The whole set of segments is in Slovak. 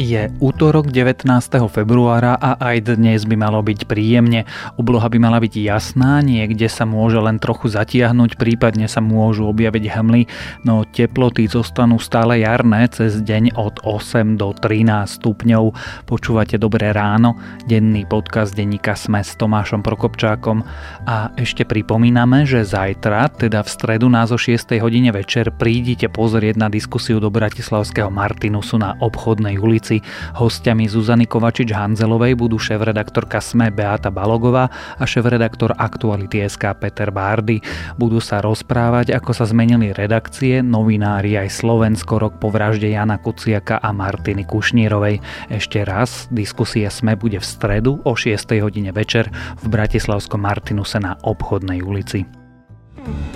Je útorok 19. februára a aj dnes by malo byť príjemne. Obloha by mala byť jasná, niekde sa môže len trochu zatiahnuť, prípadne sa môžu objaviť hmly, no teploty zostanú stále jarné cez deň od 8 do 13 stupňov. Počúvate Dobré ráno, denný podcast denníka Sme s Tomášom Prokopčákom a ešte pripomíname, že zajtra, teda v stredu nás o 6 hodine večer prídite pozrieť na diskusiu do Bratislavského Martinusu na obchodnej ulici Kováci. Hostiami Zuzany Kovačič-Hanzelovej budú šéf-redaktorka SME Beata Balogová a šéf-redaktor Aktuality SK Peter Bárdy. Budú sa rozprávať, ako sa zmenili redakcie, novinári aj Slovensko rok po vražde Jana Kuciaka a Martiny Kušnírovej. Ešte raz, diskusia SME bude v stredu o 6. hodine večer v Bratislavskom Martinuse na obchodnej ulici.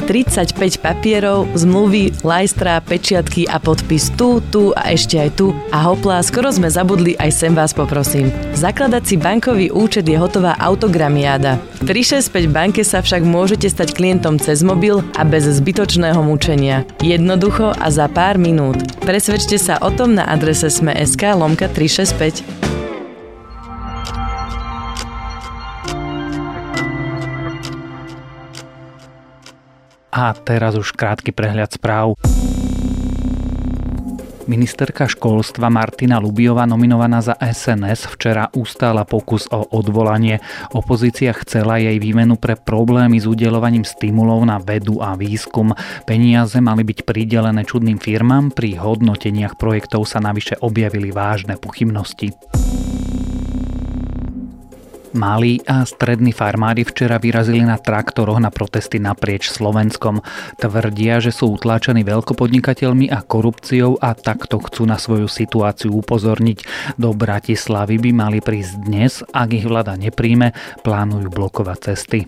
35 papierov, zmluvy, lajstra, pečiatky a podpis tu, tu a ešte aj tu. A hopla, skoro sme zabudli, aj sem vás poprosím. Zakladať si bankový účet je hotová autogramiáda. Pri 65 banke sa však môžete stať klientom cez mobil a bez zbytočného mučenia. Jednoducho a za pár minút. Presvedčte sa o tom na adrese sme.sk lomka 365. A teraz už krátky prehľad správ. Ministerka školstva Martina Lubiová nominovaná za SNS včera ustála pokus o odvolanie. Opozícia chcela jej výmenu pre problémy s udelovaním stimulov na vedu a výskum. Peniaze mali byť pridelené čudným firmám, pri hodnoteniach projektov sa navyše objavili vážne pochybnosti. Malí a strední farmári včera vyrazili na traktoroch na protesty naprieč Slovenskom. Tvrdia, že sú utláčaní veľkopodnikateľmi a korupciou a takto chcú na svoju situáciu upozorniť. Do Bratislavy by mali prísť dnes, ak ich vláda nepríjme, plánujú blokovať cesty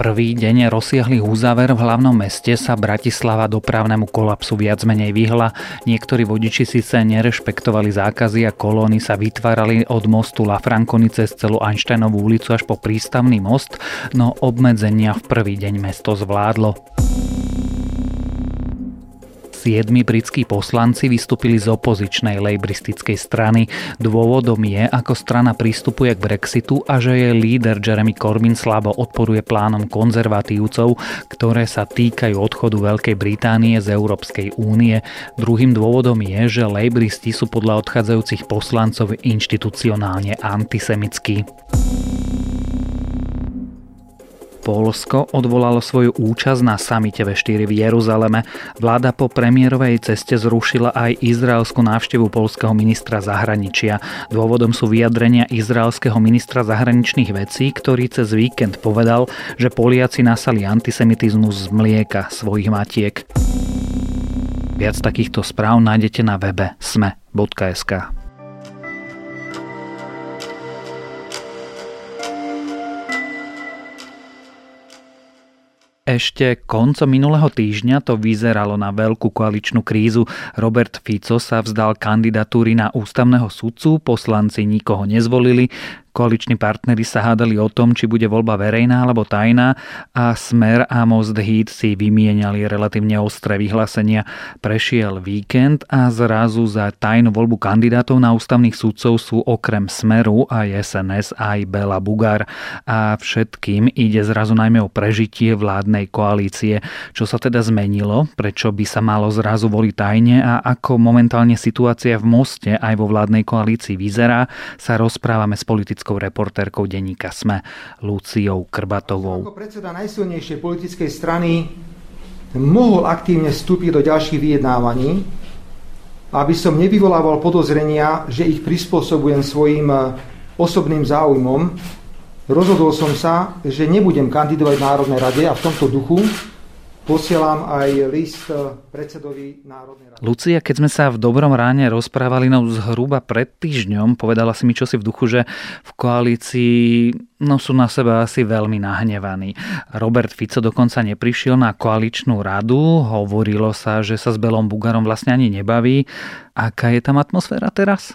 prvý deň rozsiahlých úzaver v hlavnom meste sa Bratislava dopravnému kolapsu viac menej vyhla. Niektorí vodiči síce nerešpektovali zákazy a kolóny sa vytvárali od mostu La Franconi cez celú Einsteinovú ulicu až po prístavný most, no obmedzenia v prvý deň mesto zvládlo. Siedmi britskí poslanci vystúpili z opozičnej lejbristickej strany. Dôvodom je, ako strana pristupuje k Brexitu a že jej líder Jeremy Corbyn slabo odporuje plánom konzervatívcov, ktoré sa týkajú odchodu Veľkej Británie z Európskej únie. Druhým dôvodom je, že lejbristi sú podľa odchádzajúcich poslancov inštitucionálne antisemickí. Polsko odvolalo svoju účasť na samite V4 v Jeruzaleme. Vláda po premiérovej ceste zrušila aj izraelskú návštevu polského ministra zahraničia. Dôvodom sú vyjadrenia izraelského ministra zahraničných vecí, ktorý cez víkend povedal, že Poliaci nasali antisemitizmus z mlieka svojich matiek. Viac takýchto správ nájdete na webe sme.sk. Ešte koncom minulého týždňa to vyzeralo na veľkú koaličnú krízu. Robert Fico sa vzdal kandidatúry na ústavného sudcu, poslanci nikoho nezvolili, Koaliční partnery sa hádali o tom, či bude voľba verejná alebo tajná a Smer a Most Heat si vymieniali relatívne ostré vyhlásenia. Prešiel víkend a zrazu za tajnú voľbu kandidátov na ústavných sudcov sú okrem Smeru aj SNS aj Bela Bugár a všetkým ide zrazu najmä o prežitie vládnej koalície. Čo sa teda zmenilo? Prečo by sa malo zrazu voliť tajne a ako momentálne situácia v Moste aj vo vládnej koalícii vyzerá, sa rozprávame s politickým politickou reportérkou denníka SME Luciou Krbatovou. Ako predseda najsilnejšej politickej strany mohol aktívne vstúpiť do ďalších vyjednávaní, aby som nevyvolával podozrenia, že ich prispôsobujem svojim eh, osobným záujmom, rozhodol som sa, že nebudem kandidovať v Národnej rade a v tomto duchu posielam aj list eh, predsedovi Národnej rady. Lucia, keď sme sa v dobrom ráne rozprávali no zhruba pred týždňom, povedala si mi čosi v duchu, že v koalícii no, sú na seba asi veľmi nahnevaní. Robert Fico dokonca neprišiel na koaličnú radu, hovorilo sa, že sa s Belom Bugarom vlastne ani nebaví. Aká je tam atmosféra teraz?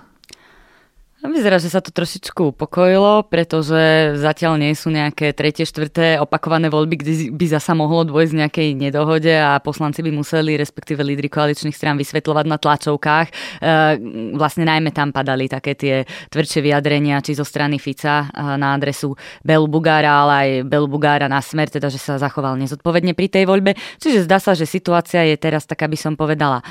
Vyzerá, že sa to trošičku upokojilo, pretože zatiaľ nie sú nejaké tretie, štvrté opakované voľby, kde by zasa mohlo dôjsť nejakej nedohode a poslanci by museli, respektíve lídry koaličných strán vysvetľovať na tlačovkách. E, vlastne najmä tam padali také tie tvrdšie vyjadrenia, či zo strany Fica e, na adresu Belu Bugára, ale aj Belu Bugára na smer, teda že sa zachoval nezodpovedne pri tej voľbe. Čiže zdá sa, že situácia je teraz tak, aby som povedala,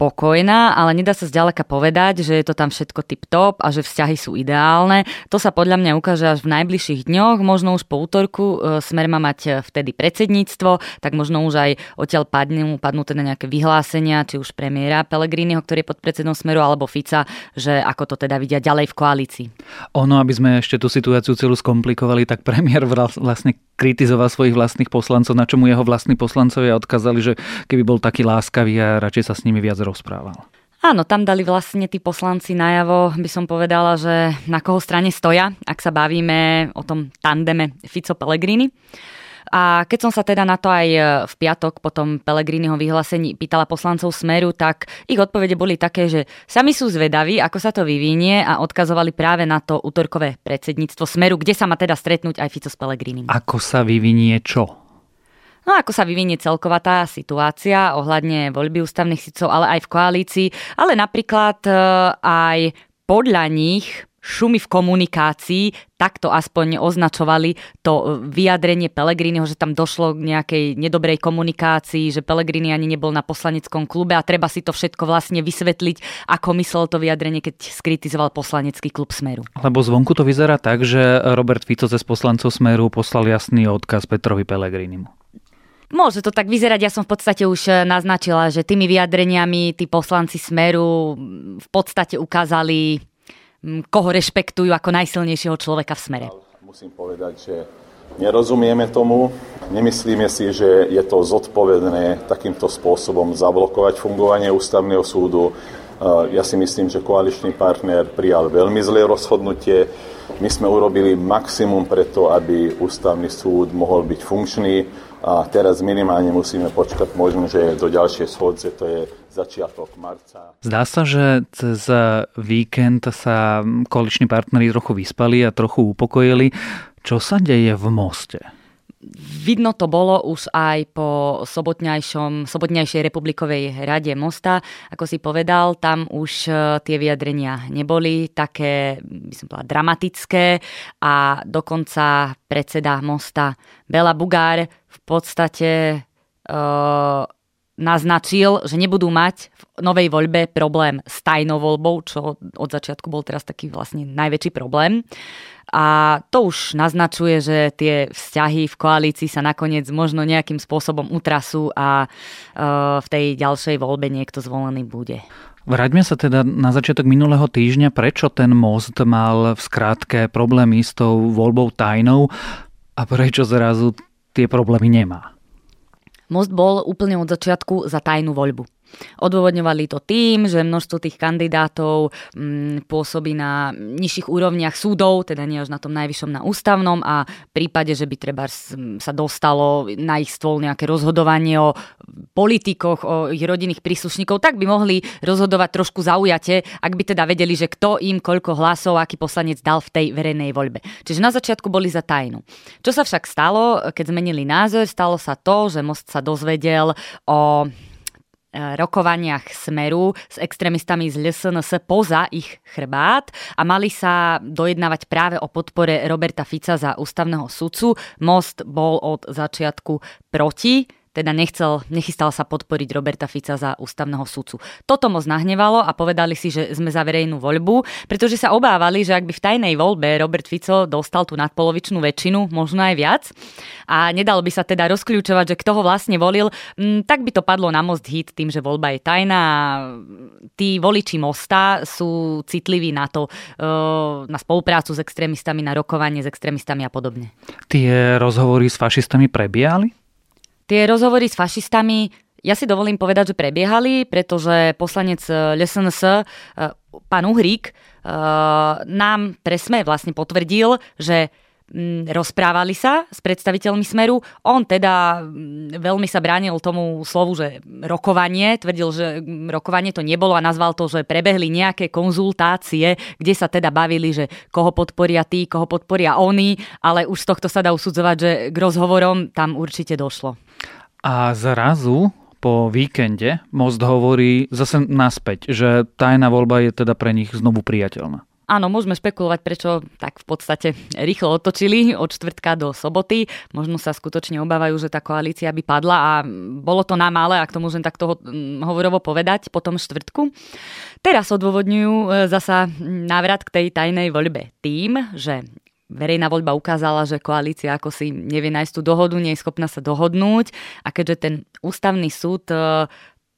pokojná, ale nedá sa zďaleka povedať, že je to tam všetko tip-top a že vzťahy sú ideálne. To sa podľa mňa ukáže až v najbližších dňoch, možno už po útorku. E, Smer má mať e, vtedy predsedníctvo, tak možno už aj odtiaľ padnú, padnú teda nejaké vyhlásenia, či už premiéra Pelegriniho, ktorý je pod predsedom Smeru, alebo Fica, že ako to teda vidia ďalej v koalícii. Ono, aby sme ešte tú situáciu celú skomplikovali, tak premiér vlastne kritizoval svojich vlastných poslancov, na čomu jeho vlastní poslancovia odkázali, že keby bol taký láskavý a radšej sa s nimi viac rozprával. Áno, tam dali vlastne tí poslanci najavo, by som povedala, že na koho strane stoja, ak sa bavíme o tom tandeme Fico-Pellegrini. A keď som sa teda na to aj e, v piatok po tom Pelegriniho vyhlásení pýtala poslancov Smeru, tak ich odpovede boli také, že sami sú zvedaví, ako sa to vyvinie a odkazovali práve na to útorkové predsedníctvo Smeru, kde sa má teda stretnúť aj Fico s Pelegrinim. Ako sa vyvinie čo? No ako sa vyvinie celková tá situácia ohľadne voľby ústavných sícov, ale aj v koalícii, ale napríklad e, aj podľa nich šumy v komunikácii, takto aspoň označovali to vyjadrenie Pelegriniho, že tam došlo k nejakej nedobrej komunikácii, že Pelegrini ani nebol na poslaneckom klube a treba si to všetko vlastne vysvetliť, ako myslel to vyjadrenie, keď skritizoval poslanecký klub Smeru. Lebo zvonku to vyzerá tak, že Robert Fico z poslancov Smeru poslal jasný odkaz Petrovi Pelegrinimu. Môže to tak vyzerať, ja som v podstate už naznačila, že tými vyjadreniami tí poslanci Smeru v podstate ukázali koho rešpektujú ako najsilnejšieho človeka v smere? Musím povedať, že nerozumieme tomu. Nemyslíme si, že je to zodpovedné takýmto spôsobom zablokovať fungovanie ústavného súdu. Ja si myslím, že koaličný partner prijal veľmi zlé rozhodnutie. My sme urobili maximum preto, aby ústavný súd mohol byť funkčný a teraz minimálne musíme počkať možno, že do ďalšej schodce, to je začiatok marca. Zdá sa, že cez víkend sa koaliční partneri trochu vyspali a trochu upokojili. Čo sa deje v moste? Vidno to bolo už aj po sobotnejšom, sobotnejšej republikovej rade Mosta. Ako si povedal, tam už e, tie vyjadrenia neboli také, by som povedala, dramatické a dokonca predseda Mosta Bela Bugár v podstate uh, naznačil, že nebudú mať v novej voľbe problém s tajnou voľbou, čo od začiatku bol teraz taký vlastne najväčší problém. A to už naznačuje, že tie vzťahy v koalícii sa nakoniec možno nejakým spôsobom utrasú a uh, v tej ďalšej voľbe niekto zvolený bude. Vráťme sa teda na začiatok minulého týždňa, prečo ten most mal v skrátke problémy s tou voľbou tajnou a prečo zrazu tie problémy nemá. Most bol úplne od začiatku za tajnú voľbu. Odôvodňovali to tým, že množstvo tých kandidátov m, mm, pôsobí na nižších úrovniach súdov, teda nie až na tom najvyššom na ústavnom a v prípade, že by treba sa dostalo na ich stôl nejaké rozhodovanie o politikoch, o ich rodinných príslušníkov, tak by mohli rozhodovať trošku zaujate, ak by teda vedeli, že kto im koľko hlasov, aký poslanec dal v tej verejnej voľbe. Čiže na začiatku boli za tajnu. Čo sa však stalo, keď zmenili názor, stalo sa to, že Most sa dozvedel o rokovaniach Smeru s extrémistami z LSNS poza ich chrbát a mali sa dojednávať práve o podpore Roberta Fica za ústavného sudcu. Most bol od začiatku proti teda nechcel, nechystal sa podporiť Roberta Fica za ústavného sudcu. Toto moc nahnevalo a povedali si, že sme za verejnú voľbu, pretože sa obávali, že ak by v tajnej voľbe Robert Fico dostal tú nadpolovičnú väčšinu, možno aj viac, a nedalo by sa teda rozkľúčovať, že kto ho vlastne volil, m, mm, tak by to padlo na most hit tým, že voľba je tajná a tí voliči mosta sú citliví na to, e, na spoluprácu s extrémistami, na rokovanie s extrémistami a podobne. Tie rozhovory s fašistami prebiehali? Tie rozhovory s fašistami, ja si dovolím povedať, že prebiehali, pretože poslanec eh, LSNS, eh, pán Uhrík, eh, nám presme vlastne potvrdil, že Mm, rozprávali sa s predstaviteľmi Smeru. On teda mm, veľmi sa bránil tomu slovu, že rokovanie, tvrdil, že rokovanie to nebolo a nazval to, že prebehli nejaké konzultácie, kde sa teda bavili, že koho podporia tí, koho podporia oni, ale už z tohto sa dá usudzovať, že k rozhovorom tam určite došlo. A zrazu po víkende Most hovorí zase naspäť, že tajná voľba je teda pre nich znovu priateľná. Áno, môžeme špekulovať, prečo tak v podstate rýchlo otočili od čtvrtka do soboty. Možno sa skutočne obávajú, že tá koalícia by padla a bolo to nám ale, ak to môžem takto hovorovo povedať, po tom štvrtku. Teraz odôvodňujú e, zasa návrat k tej tajnej voľbe tým, že verejná voľba ukázala, že koalícia ako si nevie nájsť tú dohodu, nie je schopná sa dohodnúť a keďže ten ústavný súd e,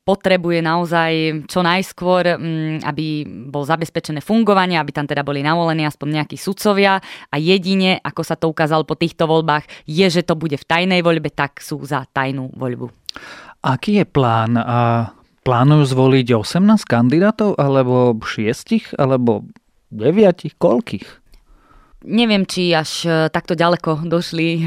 potrebuje naozaj čo najskôr, mm, aby bol zabezpečené fungovanie, aby tam teda boli navolení aspoň nejakí sudcovia a jedine, ako sa to ukázalo po týchto voľbách, je, že to bude v tajnej voľbe, tak sú za tajnú voľbu. Aký je plán? A plánujú zvoliť 18 kandidátov, alebo 6, alebo 9, koľkých? Neviem, či až e, takto ďaleko došli e,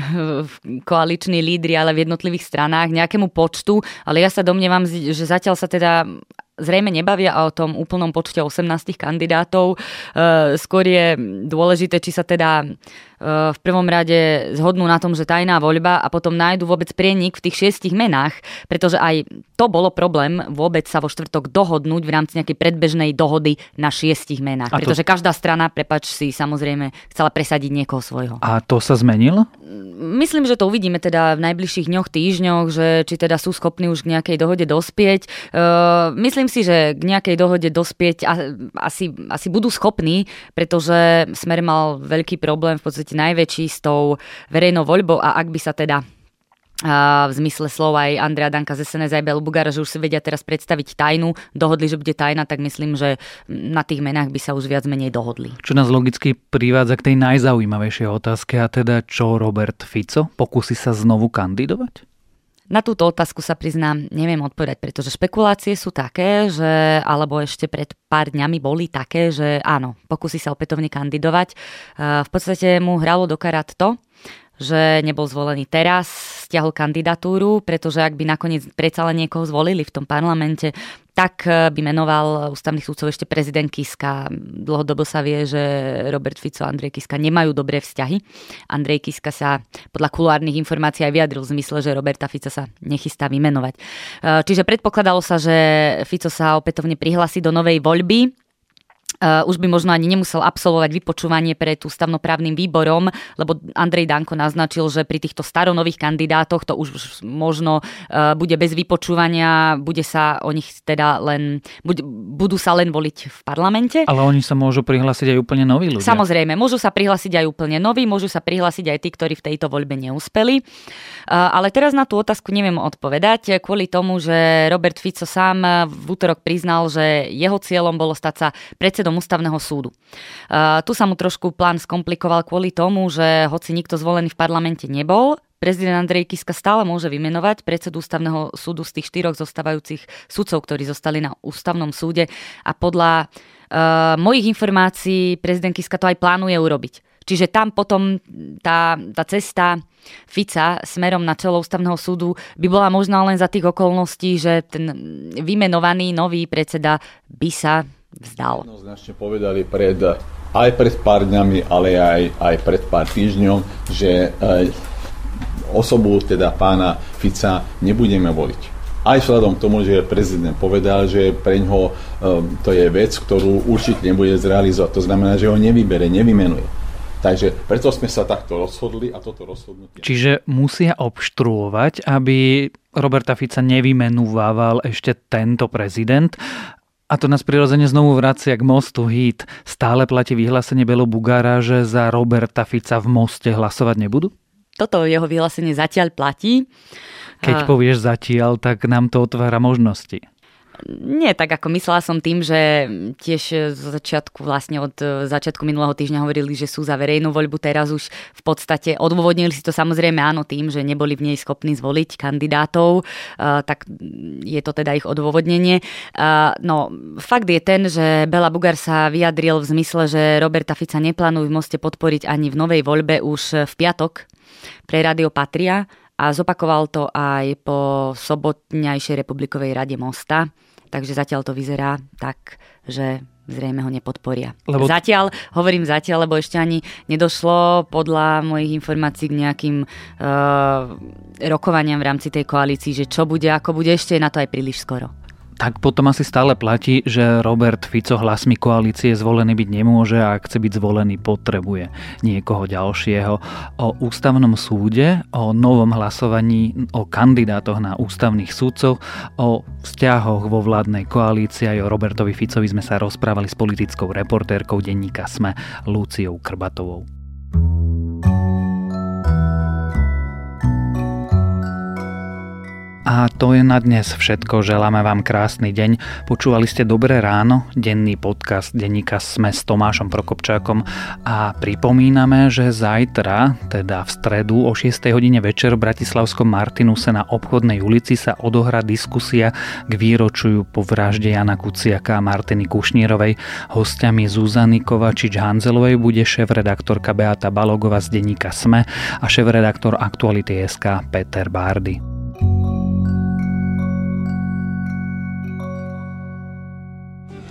koaliční lídry, ale v jednotlivých stranách nejakému počtu, ale ja sa domnievam, že zatiaľ sa teda zrejme nebavia o tom úplnom počte 18 kandidátov. E, skôr je dôležité, či sa teda v prvom rade zhodnú na tom, že tajná voľba a potom nájdu vôbec prienik v tých šiestich menách, pretože aj to bolo problém vôbec sa vo štvrtok dohodnúť v rámci nejakej predbežnej dohody na šiestich menách. A pretože to... každá strana, prepač si samozrejme, chcela presadiť niekoho svojho. A to sa zmenilo? Myslím, že to uvidíme teda v najbližších dňoch, týždňoch, že či teda sú schopní už k nejakej dohode dospieť. Uh, myslím si, že k nejakej dohode dospieť asi, asi budú schopní, pretože Smer mal veľký problém v podstate podstate najväčší s tou verejnou voľbou a ak by sa teda v zmysle slova aj Andrea Danka z SNS aj Belu Bugara, že už si vedia teraz predstaviť tajnu, dohodli, že bude tajna, tak myslím, že na tých menách by sa už viac menej dohodli. Čo nás logicky privádza k tej najzaujímavejšej otázke a teda čo Robert Fico? Pokusí sa znovu kandidovať? Na túto otázku sa priznám, neviem odpovedať, pretože špekulácie sú také, že, alebo ešte pred pár dňami boli také, že áno, pokusí sa opätovne kandidovať. V podstate mu hralo do karát to, že nebol zvolený teraz, stiahol kandidatúru, pretože ak by nakoniec predsa len niekoho zvolili v tom parlamente, tak eh, by menoval ústavných súdcov ešte prezident Kiska. Dlhodobo sa vie, že Robert Fico a Andrej Kiska nemajú dobré vzťahy. Andrej Kiska sa podľa kulárnych informácií aj vyjadril v zmysle, že Roberta Fica sa nechystá vymenovať. Eh, čiže predpokladalo sa, že Fico sa opätovne prihlási do novej voľby Uh, už by možno ani nemusel absolvovať vypočúvanie pred ústavnoprávnym výborom, lebo Andrej Danko naznačil, že pri týchto staronových kandidátoch to už možno uh, bude bez vypočúvania, bude sa o nich teda len, buď, budú sa len voliť v parlamente. Ale oni sa môžu prihlásiť aj úplne noví ľudia. Samozrejme, môžu sa prihlásiť aj úplne noví, môžu sa prihlásiť aj tí, ktorí v tejto voľbe neúspeli. Uh, ale teraz na tú otázku neviem odpovedať, kvôli tomu, že Robert Fico sám v útorok priznal, že jeho cieľom bolo stať sa predsedom predsedom ústavného súdu. Tu sa mu trošku plán skomplikoval kvôli tomu, že hoci nikto zvolený v parlamente nebol, prezident Andrej Kiska stále môže vymenovať predsedu ústavného súdu z tých štyroch zostávajúcich sudcov, ktorí zostali na ústavnom súde a podľa uh, mojich informácií prezident Kiska to aj plánuje urobiť. Čiže tam potom tá, tá cesta Fica smerom na čelo ústavného súdu by bola možná len za tých okolností, že ten vymenovaný nový predseda by sa vzdal. Jednoznačne povedali pred, aj pred pár dňami, ale aj, aj pred pár týždňom, že e, osobu teda pána Fica nebudeme voliť. Aj vzhľadom k tomu, že prezident povedal, že pre ňoho e, to je vec, ktorú určite nebude zrealizovať. To znamená, že ho nevybere, nevymenuje. Takže preto sme sa takto rozhodli a toto rozhodnutie... Čiže musia obštruovať, aby Roberta Fica nevymenúval ešte tento prezident. A to nás prirodzene znovu vracia k mostu hit. Stále platí vyhlásenie Belo Bugára, že za Roberta Fica v moste hlasovať nebudú? Toto jeho vyhlásenie zatiaľ platí. Keď povieš zatiaľ, tak nám to otvára možnosti. Nie tak, ako myslela som tým, že tiež z začiatku, vlastne od začiatku minulého týždňa hovorili, že sú za verejnú voľbu, teraz už v podstate odôvodnili si to samozrejme áno tým, že neboli v nej schopní zvoliť kandidátov, tak je to teda ich odôvodnenie. No, fakt je ten, že Bela Bugar sa vyjadril v zmysle, že Roberta Fica neplánujú v Moste podporiť ani v novej voľbe už v piatok pre Radio Patria a zopakoval to aj po sobotňajšej republikovej rade Mosta. Takže zatiaľ to vyzerá tak, že zrejme ho nepodporia. Lebo... Zatiaľ, hovorím zatiaľ, lebo ešte ani nedošlo podľa mojich informácií k nejakým uh, rokovaniam v rámci tej koalícii, že čo bude, ako bude, ešte je na to aj príliš skoro tak potom asi stále platí, že Robert Fico hlasmi koalície zvolený byť nemôže a ak chce byť zvolený, potrebuje niekoho ďalšieho. O ústavnom súde, o novom hlasovaní, o kandidátoch na ústavných súdcov, o vzťahoch vo vládnej koalícii aj o Robertovi Ficovi sme sa rozprávali s politickou reportérkou denníka SME Luciou Krbatovou. A to je na dnes všetko. Želáme vám krásny deň. Počúvali ste Dobré ráno, denný podcast denníka Sme s Tomášom Prokopčákom a pripomíname, že zajtra, teda v stredu o 6. hodine večer v Bratislavskom Martinuse na obchodnej ulici sa odohrá diskusia k výročiu po vražde Jana Kuciaka a Martiny Kušnírovej. Hostiami Zuzany Kovačič-Hanzelovej bude šéf-redaktorka Beata Balogova z denníka Sme a šéf-redaktor Aktuality.sk Peter Bárdy.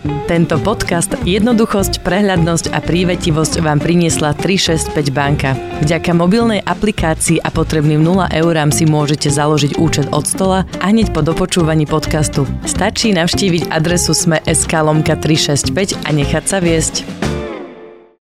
Tento podcast Jednoduchosť, prehľadnosť a prívetivosť vám priniesla 365 banka. Vďaka mobilnej aplikácii a potrebným 0 eurám si môžete založiť účet od stola a hneď po dopočúvaní podcastu. Stačí navštíviť adresu sme.sk 365 a nechať sa viesť.